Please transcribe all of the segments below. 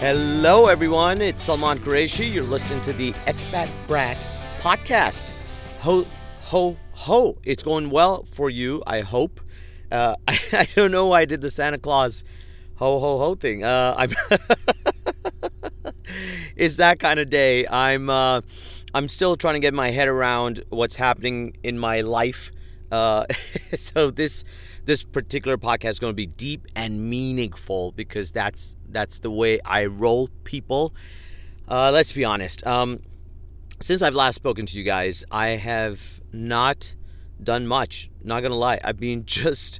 Hello, everyone. It's Salman Qureshi. You're listening to the Expat Brat podcast. Ho, ho, ho. It's going well for you, I hope. Uh, I, I, don't know why I did the Santa Claus ho, ho, ho thing. Uh, I'm it's that kind of day. I'm, uh, I'm still trying to get my head around what's happening in my life. Uh, so this this particular podcast is going to be deep and meaningful because that's that's the way I roll people. Uh, let's be honest. Um, since I've last spoken to you guys, I have not done much. Not gonna lie, I've been just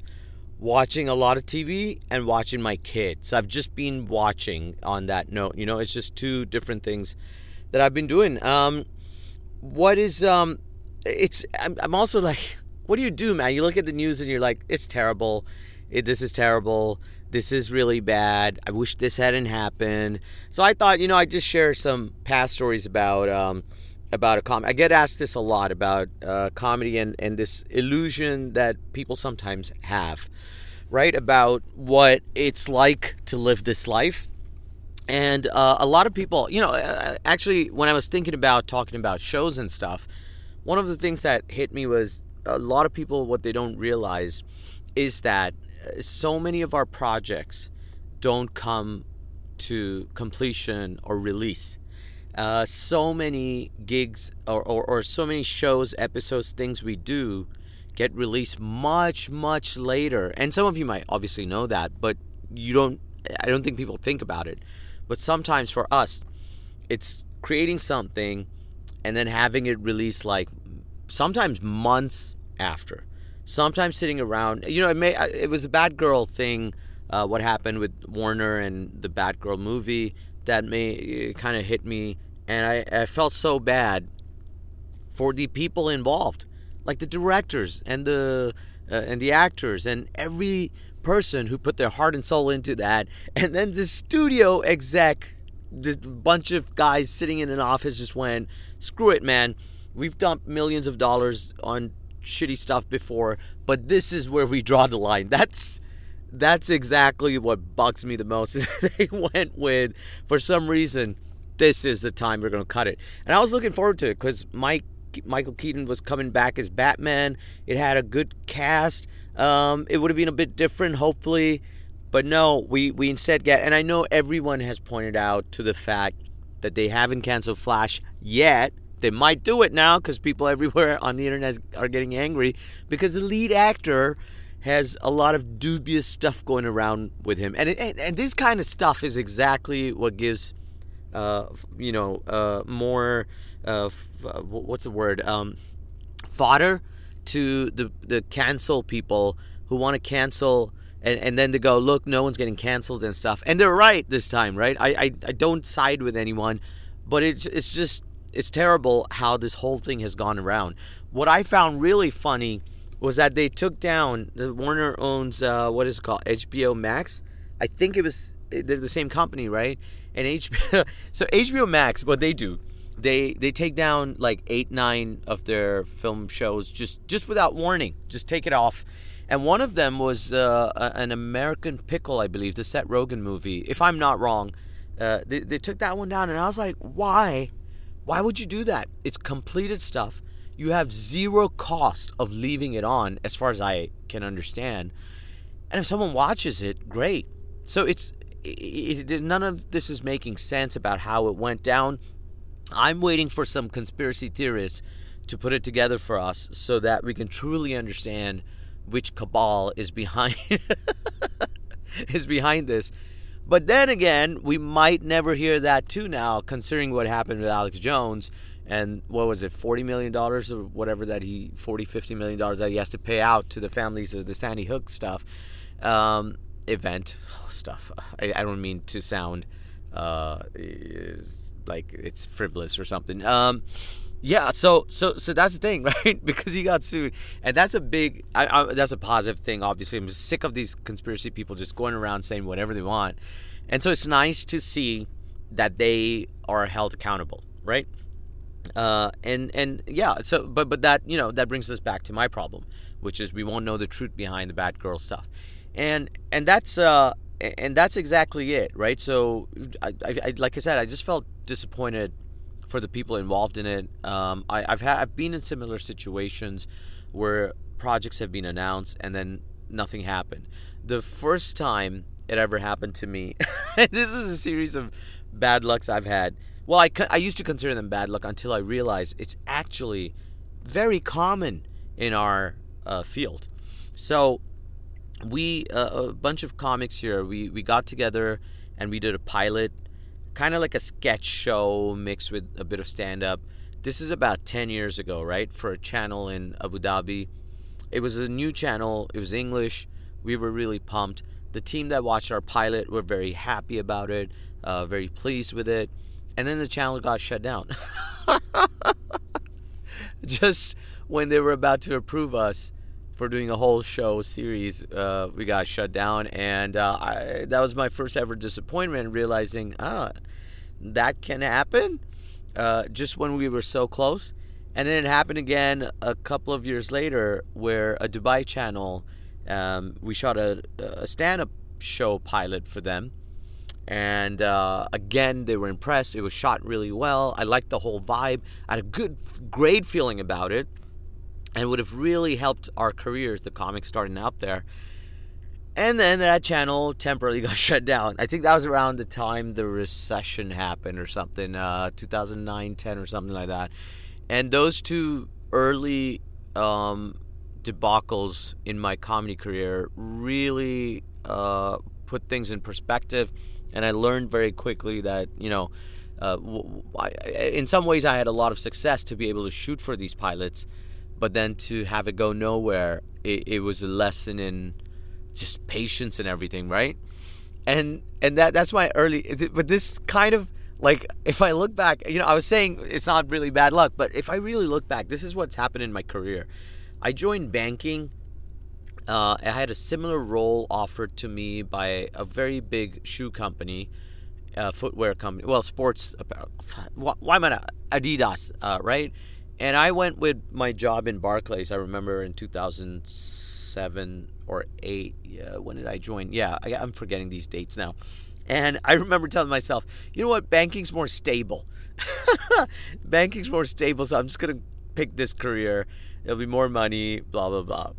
watching a lot of TV and watching my kids. I've just been watching on that note. You know, it's just two different things that I've been doing. Um, what is um, it's I'm, I'm also like, what do you do, man? You look at the news and you're like, it's terrible. It, this is terrible this is really bad. I wish this hadn't happened. So I thought, you know, I'd just share some past stories about um, about a comedy. I get asked this a lot about uh, comedy and, and this illusion that people sometimes have, right? About what it's like to live this life. And uh, a lot of people, you know, actually, when I was thinking about talking about shows and stuff, one of the things that hit me was a lot of people, what they don't realize is that so many of our projects don't come to completion or release. Uh, so many gigs or, or, or so many shows, episodes, things we do get released much, much later. And some of you might obviously know that, but you don't, I don't think people think about it. But sometimes for us, it's creating something and then having it released like sometimes months after sometimes sitting around. You know, it may it was a Batgirl thing. Uh, what happened with Warner and the Batgirl movie that may kind of hit me, and I, I felt so bad for the people involved, like the directors and the uh, and the actors and every person who put their heart and soul into that, and then the studio exec, this bunch of guys sitting in an office just went, "Screw it, man." We've dumped millions of dollars on shitty stuff before, but this is where we draw the line. That's that's exactly what bugs me the most. they went with for some reason this is the time we're going to cut it. And I was looking forward to it cuz Mike Michael Keaton was coming back as Batman. It had a good cast. Um, it would have been a bit different, hopefully, but no. We we instead get, and I know everyone has pointed out to the fact that they haven't canceled Flash yet. They might do it now because people everywhere on the internet are getting angry because the lead actor has a lot of dubious stuff going around with him, and and, and this kind of stuff is exactly what gives, uh, you know, uh, more, uh, uh what's the word, um, fodder to the the cancel people who want to cancel. And, and then to go look no one's getting canceled and stuff and they're right this time right I, I, I don't side with anyone but it's it's just it's terrible how this whole thing has gone around. What I found really funny was that they took down the Warner owns uh, what is it called HBO Max. I think it was they're the same company, right? And HBO, so HBO Max, what they do, they they take down like eight nine of their film shows just just without warning, just take it off. And one of them was uh, an American Pickle, I believe, the Seth Rogen movie. If I'm not wrong, uh, they, they took that one down, and I was like, why? Why would you do that? It's completed stuff. You have zero cost of leaving it on, as far as I can understand. And if someone watches it, great. So it's it, it, none of this is making sense about how it went down. I'm waiting for some conspiracy theorists to put it together for us so that we can truly understand which cabal is behind is behind this but then again, we might never hear that too now, considering what happened with Alex Jones and what was it, $40 million or whatever that he, 40, 50 million dollars that he has to pay out to the families of the Sandy Hook stuff, um, event, oh, stuff. I, I, don't mean to sound uh, like it's frivolous or something. Um, yeah, so so so that's the thing, right? because he got sued, and that's a big, I, I, that's a positive thing. Obviously, I'm sick of these conspiracy people just going around saying whatever they want, and so it's nice to see that they are held accountable, right? Uh, and and yeah, so but but that you know that brings us back to my problem, which is we won't know the truth behind the Batgirl stuff, and and that's uh and that's exactly it, right? So, I, I, like I said, I just felt disappointed for the people involved in it. Um, I, have had I've been in similar situations where projects have been announced and then nothing happened. The first time it ever happened to me, this is a series of bad lucks I've had. Well, I, I used to consider them bad luck until I realized it's actually very common in our uh, field. So we uh, a bunch of comics here. We we got together and we did a pilot, kind of like a sketch show mixed with a bit of stand up. This is about 10 years ago, right? For a channel in Abu Dhabi. It was a new channel. It was English. We were really pumped. The team that watched our pilot were very happy about it, uh, very pleased with it. And then the channel got shut down. Just when they were about to approve us for doing a whole show series, uh, we got shut down, and uh, I, that was my first ever disappointment. Realizing, ah, that can happen, uh, just when we were so close, and then it happened again a couple of years later, where a Dubai channel, um, we shot a, a stand-up show pilot for them, and uh, again they were impressed. It was shot really well. I liked the whole vibe. I had a good, great feeling about it and would have really helped our careers, the comics starting out there. And then that channel temporarily got shut down. I think that was around the time the recession happened or something, uh, 2009, 10 or something like that. And those two early um, debacles in my comedy career really uh, put things in perspective. And I learned very quickly that, you know, uh, in some ways I had a lot of success to be able to shoot for these pilots but then to have it go nowhere, it, it was a lesson in just patience and everything, right? And and that that's my early. But this kind of like if I look back, you know, I was saying it's not really bad luck, but if I really look back, this is what's happened in my career. I joined banking. Uh, I had a similar role offered to me by a very big shoe company, uh, footwear company. Well, sports apparel. Why am I not Adidas? Uh, right? And I went with my job in Barclays. I remember in 2007 or 8. Yeah, when did I join? Yeah, I, I'm forgetting these dates now. And I remember telling myself, you know what? Banking's more stable. Banking's more stable, so I'm just going to pick this career. There'll be more money, blah, blah, blah.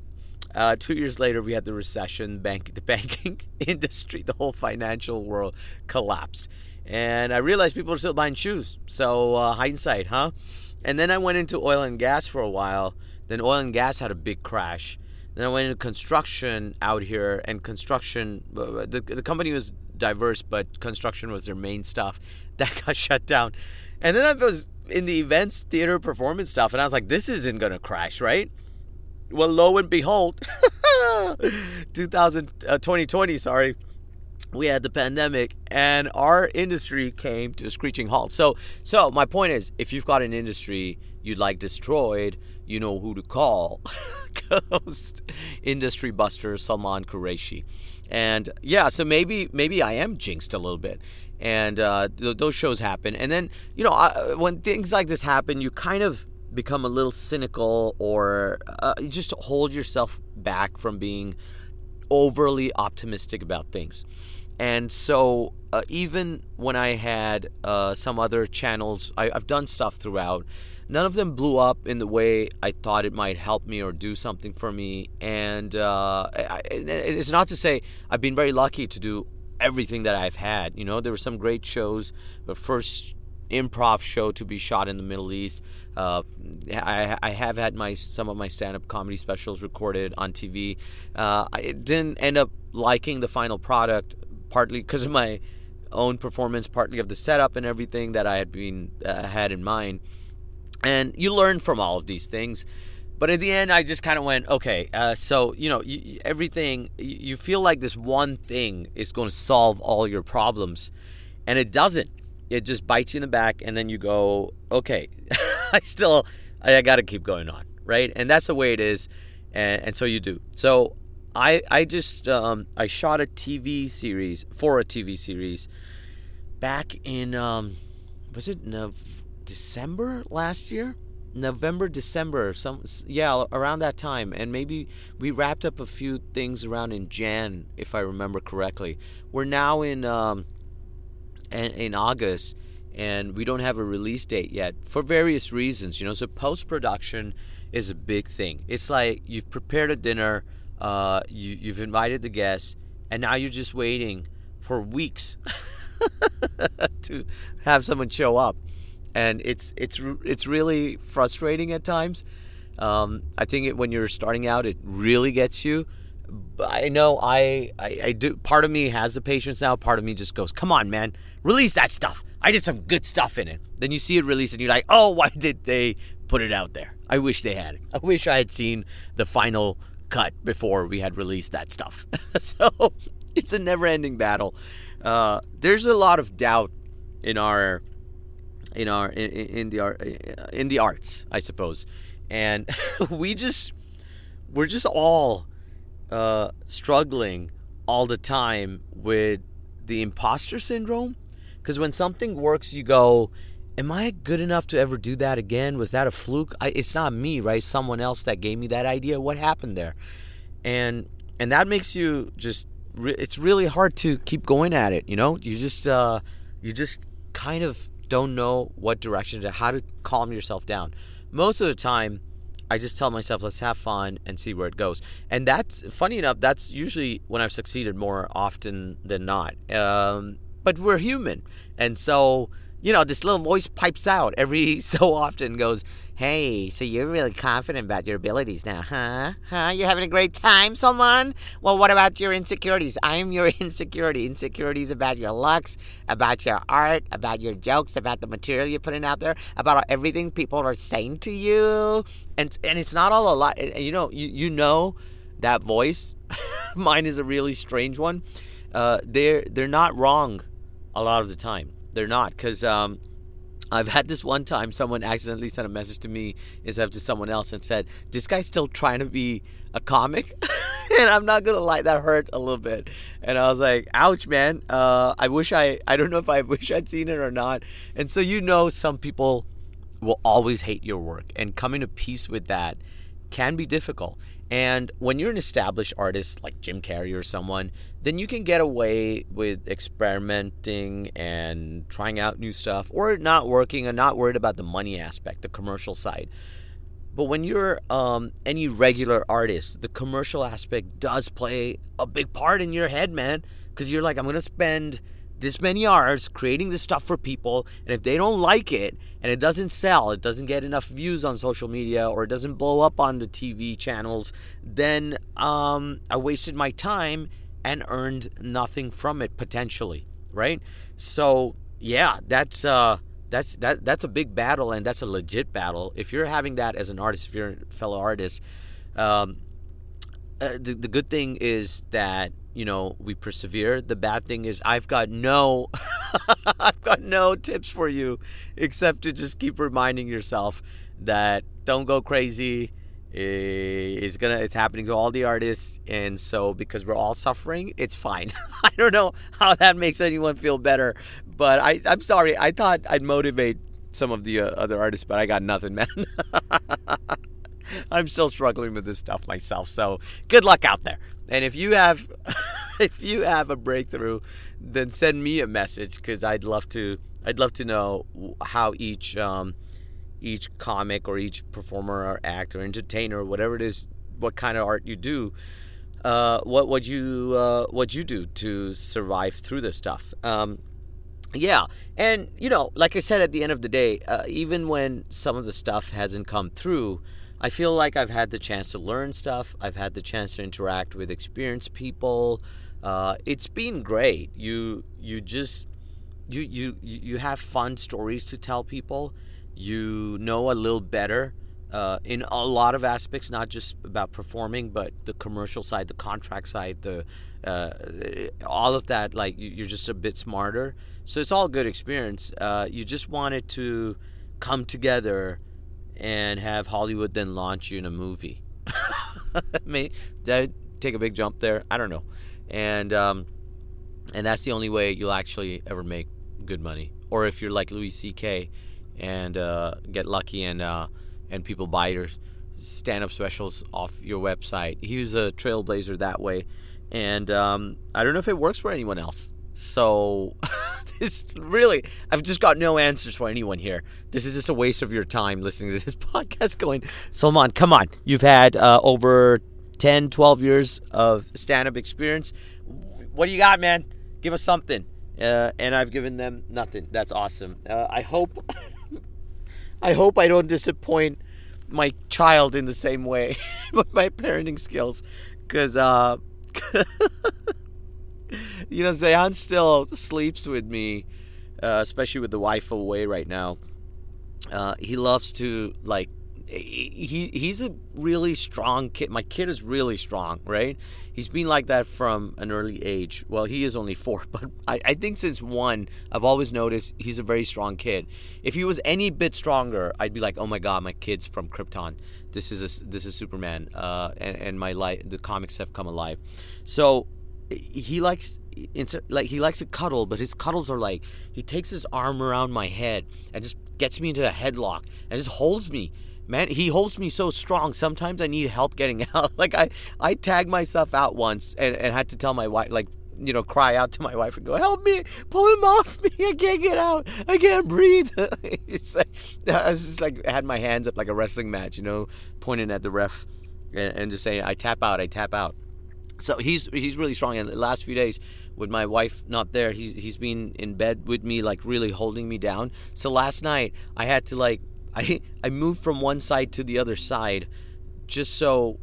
Uh, two years later, we had the recession. Bank, the banking industry, the whole financial world collapsed, and I realized people are still buying shoes. So uh, hindsight, huh? And then I went into oil and gas for a while. Then oil and gas had a big crash. Then I went into construction out here, and construction, uh, the, the company was diverse, but construction was their main stuff. That got shut down. And then I was in the events, theater, performance stuff, and I was like, this isn't going to crash, right? Well, lo and behold, 2000, uh, 2020, sorry, we had the pandemic and our industry came to a screeching halt. So so my point is if you've got an industry you'd like destroyed, you know who to call. Ghost industry buster Salman Qureshi. And yeah, so maybe maybe I am jinxed a little bit. And uh, th- those shows happen. And then, you know, I, when things like this happen, you kind of become a little cynical or uh, you just hold yourself back from being overly optimistic about things. And so, uh, even when I had uh, some other channels, I, have done stuff throughout. None of them blew up in the way I thought it might help me or do something for me. And uh, I, it's not to say I've been very lucky to do everything that I've had. You know, there were some great shows. The first improv show to be shot in the Middle East. Uh, I, I, have had my some of my stand-up comedy specials recorded on TV. Uh, I didn't end up liking the final product partly because of my own performance, partly of the setup and everything that I had been uh, had in mind. And you learn from all of these things. But at the end, I just kind of went, okay, uh, so, you know, you, everything, you feel like this one thing is going to solve all your problems. And it doesn't. It just bites you in the back. And then you go, okay, I still, I got to keep going on. Right. And that's the way it is. And, and so you do. So I I just um, I shot a TV series for a TV series back in um, was it December last year? November, December, some yeah, around that time, and maybe we wrapped up a few things around in Jan, if I remember correctly. We're now in um, in, August, and we don't have a release date yet for various reasons. You know, so post production is a big thing. It's like you've prepared a dinner, uh, you you've invited the guests, and now you're just waiting for weeks to have someone show up, and it's it's it's really frustrating at times. Um, I think it, when you're starting out, it really gets you. I know I, I I do. Part of me has the patience now. Part of me just goes, "Come on, man, release that stuff." I did some good stuff in it. Then you see it released, and you're like, "Oh, why did they put it out there?" I wish they had. I wish I had seen the final cut before we had released that stuff. so it's a never-ending battle. Uh, there's a lot of doubt in our in our in, in the art in the arts, I suppose, and we just we're just all uh, struggling all the time with the imposter syndrome. Because when something works, you go, "Am I good enough to ever do that again? Was that a fluke? I, it's not me, right? Someone else that gave me that idea. What happened there?" And and that makes you just it's really hard to keep going at it. You know, you just uh, you just kind of don't know what direction to how to calm yourself down. Most of the time, I just tell myself, let's have fun and see where it goes. And that's funny enough. That's usually when I've succeeded more often than not. Um, but we're human, and so you know, this little voice pipes out every so often, goes, Hey, so you're really confident about your abilities now, huh? Huh? You're having a great time, Salman? Well, what about your insecurities? I'm your insecurity. Insecurities about your looks, about your art, about your jokes, about the material you're putting out there, about everything people are saying to you. And and it's not all a lot. You know, you, you know that voice. Mine is a really strange one. Uh, they're they're not wrong a lot of the time. They're not because um, I've had this one time someone accidentally sent a message to me instead of to someone else and said, This guy's still trying to be a comic. and I'm not gonna lie, that hurt a little bit. And I was like, ouch, man. Uh, I wish I I don't know if I wish I'd seen it or not. And so you know some people will always hate your work. And coming to peace with that can be difficult. And when you're an established artist like Jim Carrey or someone, then you can get away with experimenting and trying out new stuff or not working and not worried about the money aspect, the commercial side. But when you're um, any regular artist, the commercial aspect does play a big part in your head, man. Because you're like, I'm going to spend this many hours creating this stuff for people and if they don't like it and it doesn't sell it doesn't get enough views on social media or it doesn't blow up on the tv channels then um, i wasted my time and earned nothing from it potentially right? So yeah that's uh that's that that's a big battle and that's a legit battle. If you're having that as an artist if you're a fellow artist um, uh, the, the good thing is that you know we persevere. The bad thing is i've got no i've got no tips for you except to just keep reminding yourself that don't go crazy. It's gonna it's happening to all the artists. And so because we're all suffering it's fine. I don't know how that makes anyone feel better but i i'm sorry. I thought i'd motivate some of the uh, other artists but i got nothing man. I'm still struggling with this stuff myself. So good luck out there. And if you have if you have a breakthrough, then send me a message because I'd love to I'd love to know how each um, each comic or each performer or actor, or entertainer, whatever it is, what kind of art you do, uh, what what you uh, what you do to survive through this stuff. Um, yeah, and you know, like I said, at the end of the day, uh, even when some of the stuff hasn't come through, I feel like I've had the chance to learn stuff. I've had the chance to interact with experienced people. Uh, it's been great. You you just you you you have fun stories to tell people. You know a little better uh, in a lot of aspects, not just about performing, but the commercial side, the contract side, the uh, all of that. Like you're just a bit smarter. So it's all good experience. Uh, you just want it to come together and have Hollywood then launch you in a movie. May did I take a big jump there? I don't know. And um, and that's the only way you'll actually ever make good money. Or if you're like Louis C.K. and uh, get lucky and uh, and people buy your stand-up specials off your website. He was a trailblazer that way, and um, I don't know if it works for anyone else. So, this really, I've just got no answers for anyone here. This is just a waste of your time listening to this podcast. Going, Salman, come on, you've had uh, over 10, 12 years of stand-up experience. What do you got, man? Give us something. Uh, and I've given them nothing. That's awesome. Uh, I hope, I hope I don't disappoint my child in the same way with my parenting skills, because uh, you know Zayan still sleeps with me, uh, especially with the wife away right now. Uh, he loves to like he he's a really strong kid. My kid is really strong, right? He's been like that from an early age. Well, he is only four, but I, I think since one, I've always noticed he's a very strong kid. If he was any bit stronger, I'd be like, oh my god, my kid's from Krypton. This is a, this is Superman, uh, and, and my life, the comics have come alive. So he likes like he likes to cuddle, but his cuddles are like he takes his arm around my head and just gets me into a headlock and just holds me man, he holds me so strong. Sometimes I need help getting out. like I, I tagged myself out once and, and had to tell my wife, like, you know, cry out to my wife and go, "Help me! Pull him off me! I can't get out! I can't breathe!" it's like, I was just like had my hands up like a wrestling match, you know, pointing at the ref and, and just saying, "I tap out! I tap out!" So he's he's really strong. And the last few days, with my wife not there, he's he's been in bed with me, like really holding me down. So last night I had to like I I moved from one side to the other side just so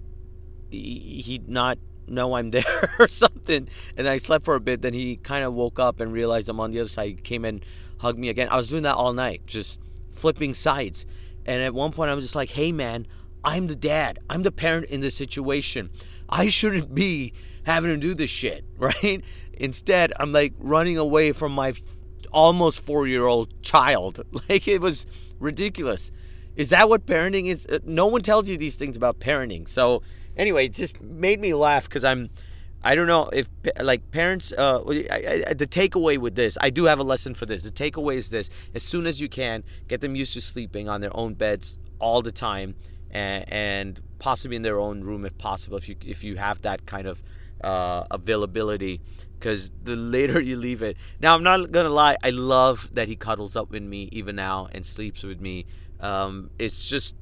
he'd not know I'm there or something. And I slept for a bit. Then he kind of woke up and realized I'm on the other side. He came and hugged me again. I was doing that all night, just flipping sides. And at one point, I was just like, hey, man, I'm the dad. I'm the parent in this situation. I shouldn't be having to do this shit, right? Instead, I'm like running away from my almost four year old child. Like it was ridiculous. Is that what parenting is? Uh, no one tells you these things about parenting. So anyway, it just made me laugh because I'm. I don't know if like parents. Uh, I, I, the takeaway with this, I do have a lesson for this. The takeaway is this: as soon as you can, get them used to sleeping on their own beds all the time, and, and possibly in their own room if possible. If you if you have that kind of uh, availability, because the later you leave it. Now I'm not gonna lie, I love that he cuddles up with me even now and sleeps with me. Um, it's just,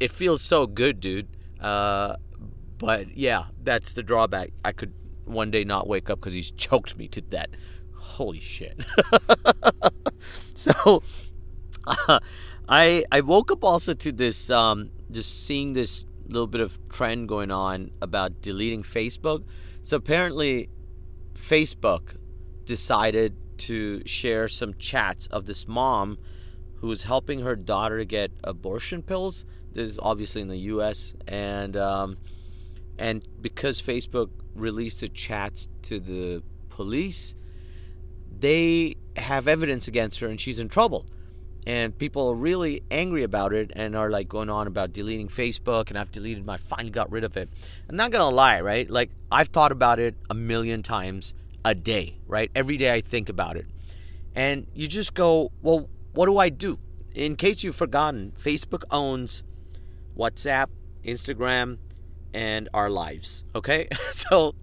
it feels so good, dude. Uh, but yeah, that's the drawback. I could one day not wake up because he's choked me to death. Holy shit. so, uh, I I woke up also to this um, just seeing this little bit of trend going on about deleting Facebook. So apparently Facebook decided to share some chats of this mom who was helping her daughter get abortion pills. This is obviously in the U.S. and um, and because Facebook released the chats to the police, they have evidence against her and she's in trouble. And people are really angry about it and are like going on about deleting Facebook and I've deleted my finally got rid of it. I'm not gonna lie, right? Like I've thought about it a million times a day, right? Every day I think about it. And you just go, well, what do I do? In case you've forgotten, Facebook owns WhatsApp, Instagram, and our lives. Okay? so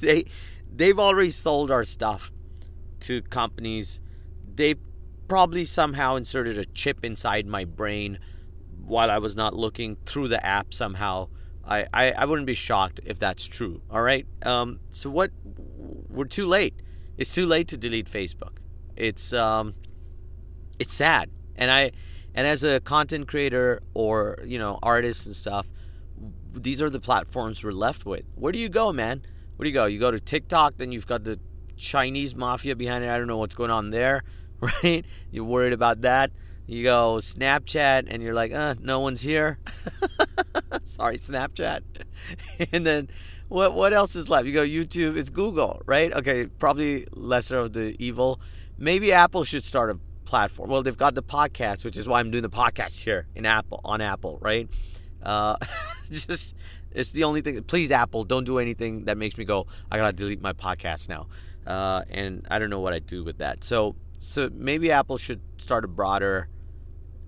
they they've already sold our stuff to companies. They've probably somehow inserted a chip inside my brain while I was not looking through the app somehow. I, I, I wouldn't be shocked if that's true. All right. Um, so what we're too late. It's too late to delete Facebook. It's um, it's sad, and I, and as a content creator or you know artist and stuff, these are the platforms we're left with. Where do you go, man? Where do you go? You go to TikTok, then you've got the Chinese mafia behind it. I don't know what's going on there, right? You're worried about that. You go Snapchat, and you're like, uh, no one's here. Sorry, Snapchat. and then what what else is left? You go YouTube, it's Google, right? Okay, probably lesser of the evil. Maybe Apple should start a platform. Well, they've got the podcast, which is why I'm doing the podcast here in Apple on Apple, right? Uh, just it's the only thing. Please, Apple, don't do anything that makes me go. I gotta delete my podcast now, uh, and I don't know what I do with that. So, so maybe Apple should start a broader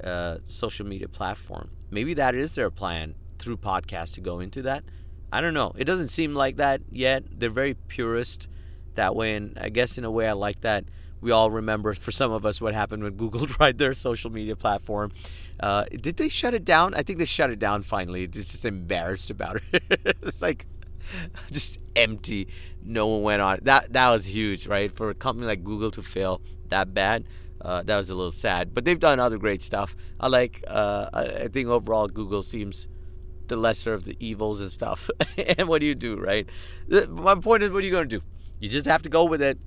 uh, social media platform. Maybe that is their plan through podcast to go into that. I don't know. It doesn't seem like that yet. They're very purist that way, and I guess in a way I like that. We all remember, for some of us, what happened when Google tried their social media platform. Uh, did they shut it down? I think they shut it down finally. They're just embarrassed about it. it's like just empty. No one went on. That that was huge, right? For a company like Google to fail that bad, uh, that was a little sad. But they've done other great stuff. I like. Uh, I think overall Google seems the lesser of the evils and stuff. and what do you do, right? My point is, what are you going to do? You just have to go with it.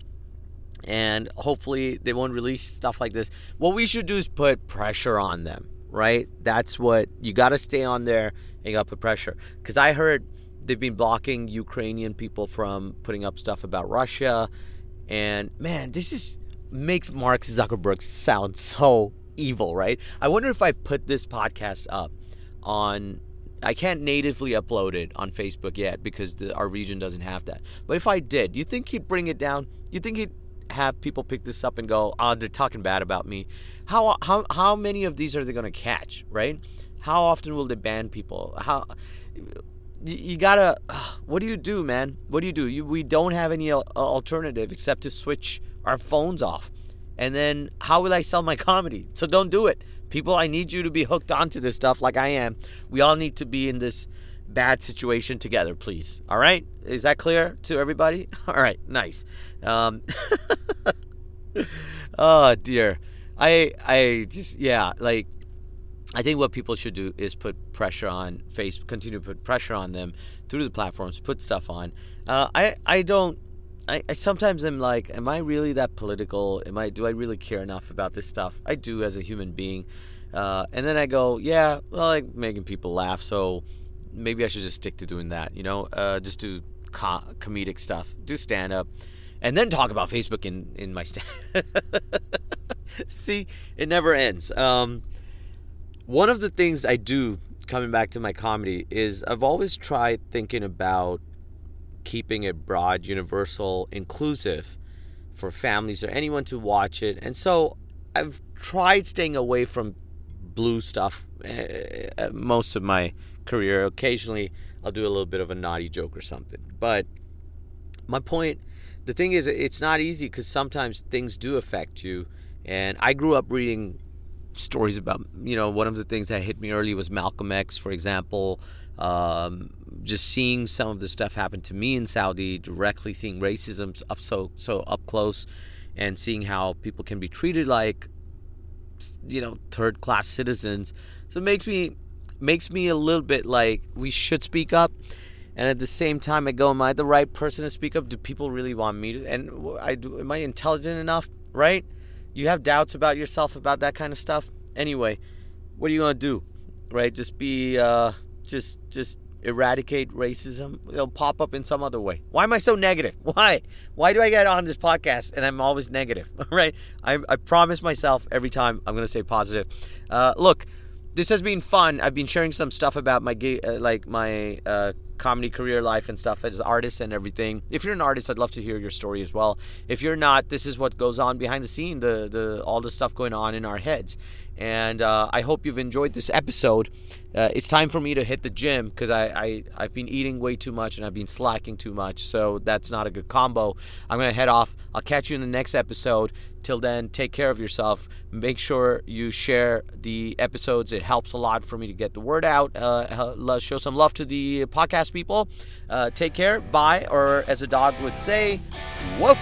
And hopefully they won't release stuff like this. What we should do is put pressure on them, right? That's what you got to stay on there and you got to put pressure. Because I heard they've been blocking Ukrainian people from putting up stuff about Russia. And man, this is makes Mark Zuckerberg sound so evil, right? I wonder if I put this podcast up on I can't natively upload it on Facebook yet because the, our region doesn't have that. But if I did, you think he'd bring it down? You think he'd have people pick this up and go, "Oh, they're talking bad about me." How how how many of these are they going to catch, right? How often will they ban people? How you gotta what do you do man what do you do you, we don't have any alternative except to switch our phones off. And then how will i sell my comedy? So don't do it. People i need you to be hooked onto this stuff like i am. We all need to be in this bad situation together please. All right? Is that clear to everybody? All right. Nice. Um, oh dear. I i just yeah like I think what people should do is put pressure on Facebook, continue to put pressure on them through the platforms, put stuff on. Uh, I I don't. I, I sometimes am like, am I really that political? Am I do I really care enough about this stuff? I do as a human being, uh, and then I go, yeah, well, I like making people laugh, so maybe I should just stick to doing that. You know, uh, just do co- comedic stuff, do stand up, and then talk about Facebook in in my stand. See, it never ends. Um, one of the things I do coming back to my comedy is I've always tried thinking about keeping it broad, universal, inclusive for families or anyone to watch it. And so I've tried staying away from blue stuff uh, most of my career. Occasionally, I'll do a little bit of a naughty joke or something. But my point, the thing is, it's not easy because sometimes things do affect you. And I grew up reading stories about you know one of the things that hit me early was Malcolm X, for example. Um, just seeing some of the stuff happen to me in Saudi, directly seeing racism up so so up close, and seeing how people can be treated like you know third class citizens. So it makes me makes me a little bit like we should speak up. And at the same time, I go, am I the right person to speak up? Do people really want me to? And I do. Am I intelligent enough? Right? you have doubts about yourself about that kind of stuff anyway what are you to do right just be uh just just eradicate racism it'll pop up in some other way why am i so negative why why do i get on this podcast and i'm always negative right i, I promise myself every time i'm going to say positive uh, look this has been fun i've been sharing some stuff about my uh, like my uh, comedy career life and stuff as artists and everything. If you're an artist, I'd love to hear your story as well. If you're not, this is what goes on behind the scene, the the all the stuff going on in our heads. And uh, I hope you've enjoyed this episode. Uh, it's time for me to hit the gym because I, I I've been eating way too much and I've been slacking too much. So that's not a good combo. I'm gonna head off. I'll catch you in the next episode. Till then, take care of yourself. Make sure you share the episodes. It helps a lot for me to get the word out. Uh, show some love to the podcast people. Uh, take care. Bye. Or as a dog would say, woof.